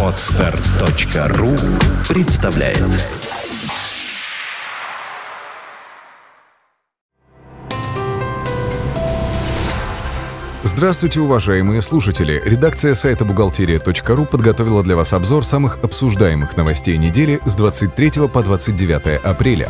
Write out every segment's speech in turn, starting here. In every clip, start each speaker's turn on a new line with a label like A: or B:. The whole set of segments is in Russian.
A: Отстар.ру представляет
B: Здравствуйте, уважаемые слушатели! Редакция сайта бухгалтерия.ру подготовила для вас обзор самых обсуждаемых новостей недели с 23 по 29 апреля.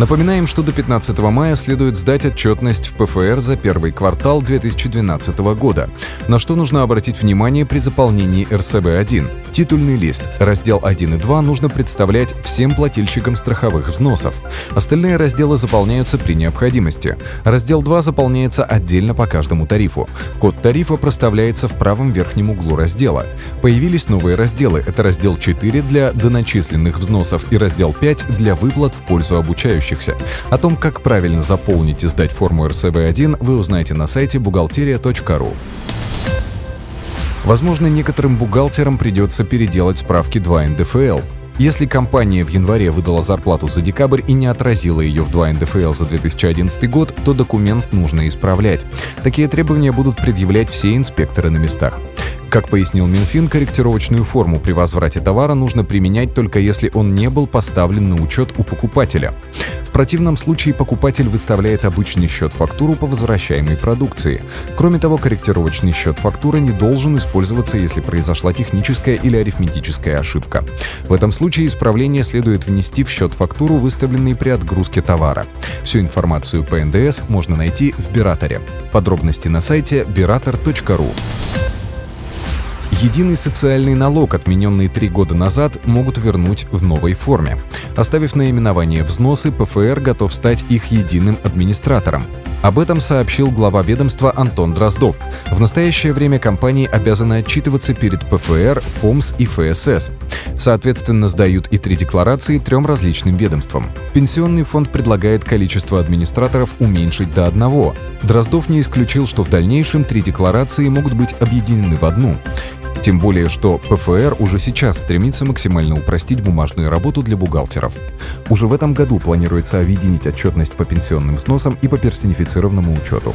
B: Напоминаем, что до 15 мая следует сдать отчетность в ПФР за первый квартал 2012 года, на что нужно обратить внимание при заполнении РСБ-1. Титульный лист, раздел 1 и 2 нужно представлять всем плательщикам страховых взносов. Остальные разделы заполняются при необходимости. Раздел 2 заполняется отдельно по каждому тарифу. Код тарифа проставляется в правом верхнем углу раздела. Появились новые разделы. Это раздел 4 для доначисленных взносов и раздел 5 для выплат в пользу обучающих трудящихся. О том, как правильно заполнить и сдать форму РСВ-1, вы узнаете на сайте бухгалтерия.ру. Возможно, некоторым бухгалтерам придется переделать справки 2 НДФЛ. Если компания в январе выдала зарплату за декабрь и не отразила ее в 2 НДФЛ за 2011 год, то документ нужно исправлять. Такие требования будут предъявлять все инспекторы на местах. Как пояснил Минфин, корректировочную форму при возврате товара нужно применять только если он не был поставлен на учет у покупателя. В противном случае покупатель выставляет обычный счет-фактуру по возвращаемой продукции. Кроме того, корректировочный счет фактуры не должен использоваться, если произошла техническая или арифметическая ошибка. В этом случае исправление следует внести в счет-фактуру, выставленный при отгрузке товара. Всю информацию по НДС можно найти в Бираторе. Подробности на сайте birator.ru. Единый социальный налог, отмененный три года назад, могут вернуть в новой форме. Оставив наименование взносы, ПФР готов стать их единым администратором. Об этом сообщил глава ведомства Антон Дроздов. В настоящее время компании обязаны отчитываться перед ПФР, ФОМС и ФСС. Соответственно, сдают и три декларации трем различным ведомствам. Пенсионный фонд предлагает количество администраторов уменьшить до одного. Дроздов не исключил, что в дальнейшем три декларации могут быть объединены в одну. Тем более, что ПФР уже сейчас стремится максимально упростить бумажную работу для бухгалтеров. Уже в этом году планируется объединить отчетность по пенсионным взносам и по персонифицированному учету.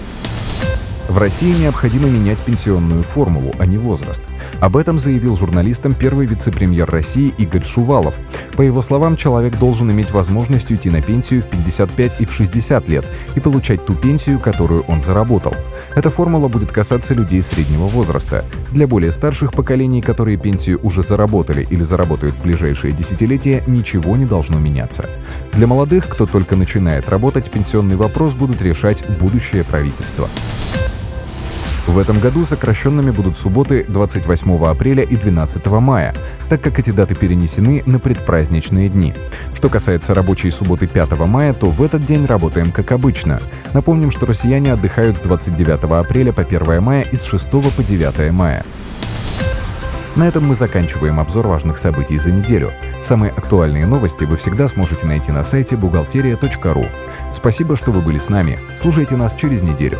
B: В России необходимо менять пенсионную формулу, а не возраст. Об этом заявил журналистам первый вице-премьер России Игорь Шувалов. По его словам, человек должен иметь возможность уйти на пенсию в 55 и в 60 лет и получать ту пенсию, которую он заработал. Эта формула будет касаться людей среднего возраста. Для более старших поколений, которые пенсию уже заработали или заработают в ближайшие десятилетия, ничего не должно меняться. Для молодых, кто только начинает работать, пенсионный вопрос будут решать будущее правительство. В этом году сокращенными будут субботы 28 апреля и 12 мая, так как эти даты перенесены на предпраздничные дни. Что касается рабочей субботы 5 мая, то в этот день работаем как обычно. Напомним, что россияне отдыхают с 29 апреля по 1 мая и с 6 по 9 мая. На этом мы заканчиваем обзор важных событий за неделю. Самые актуальные новости вы всегда сможете найти на сайте бухгалтерия.ру. Спасибо, что вы были с нами. Слушайте нас через неделю.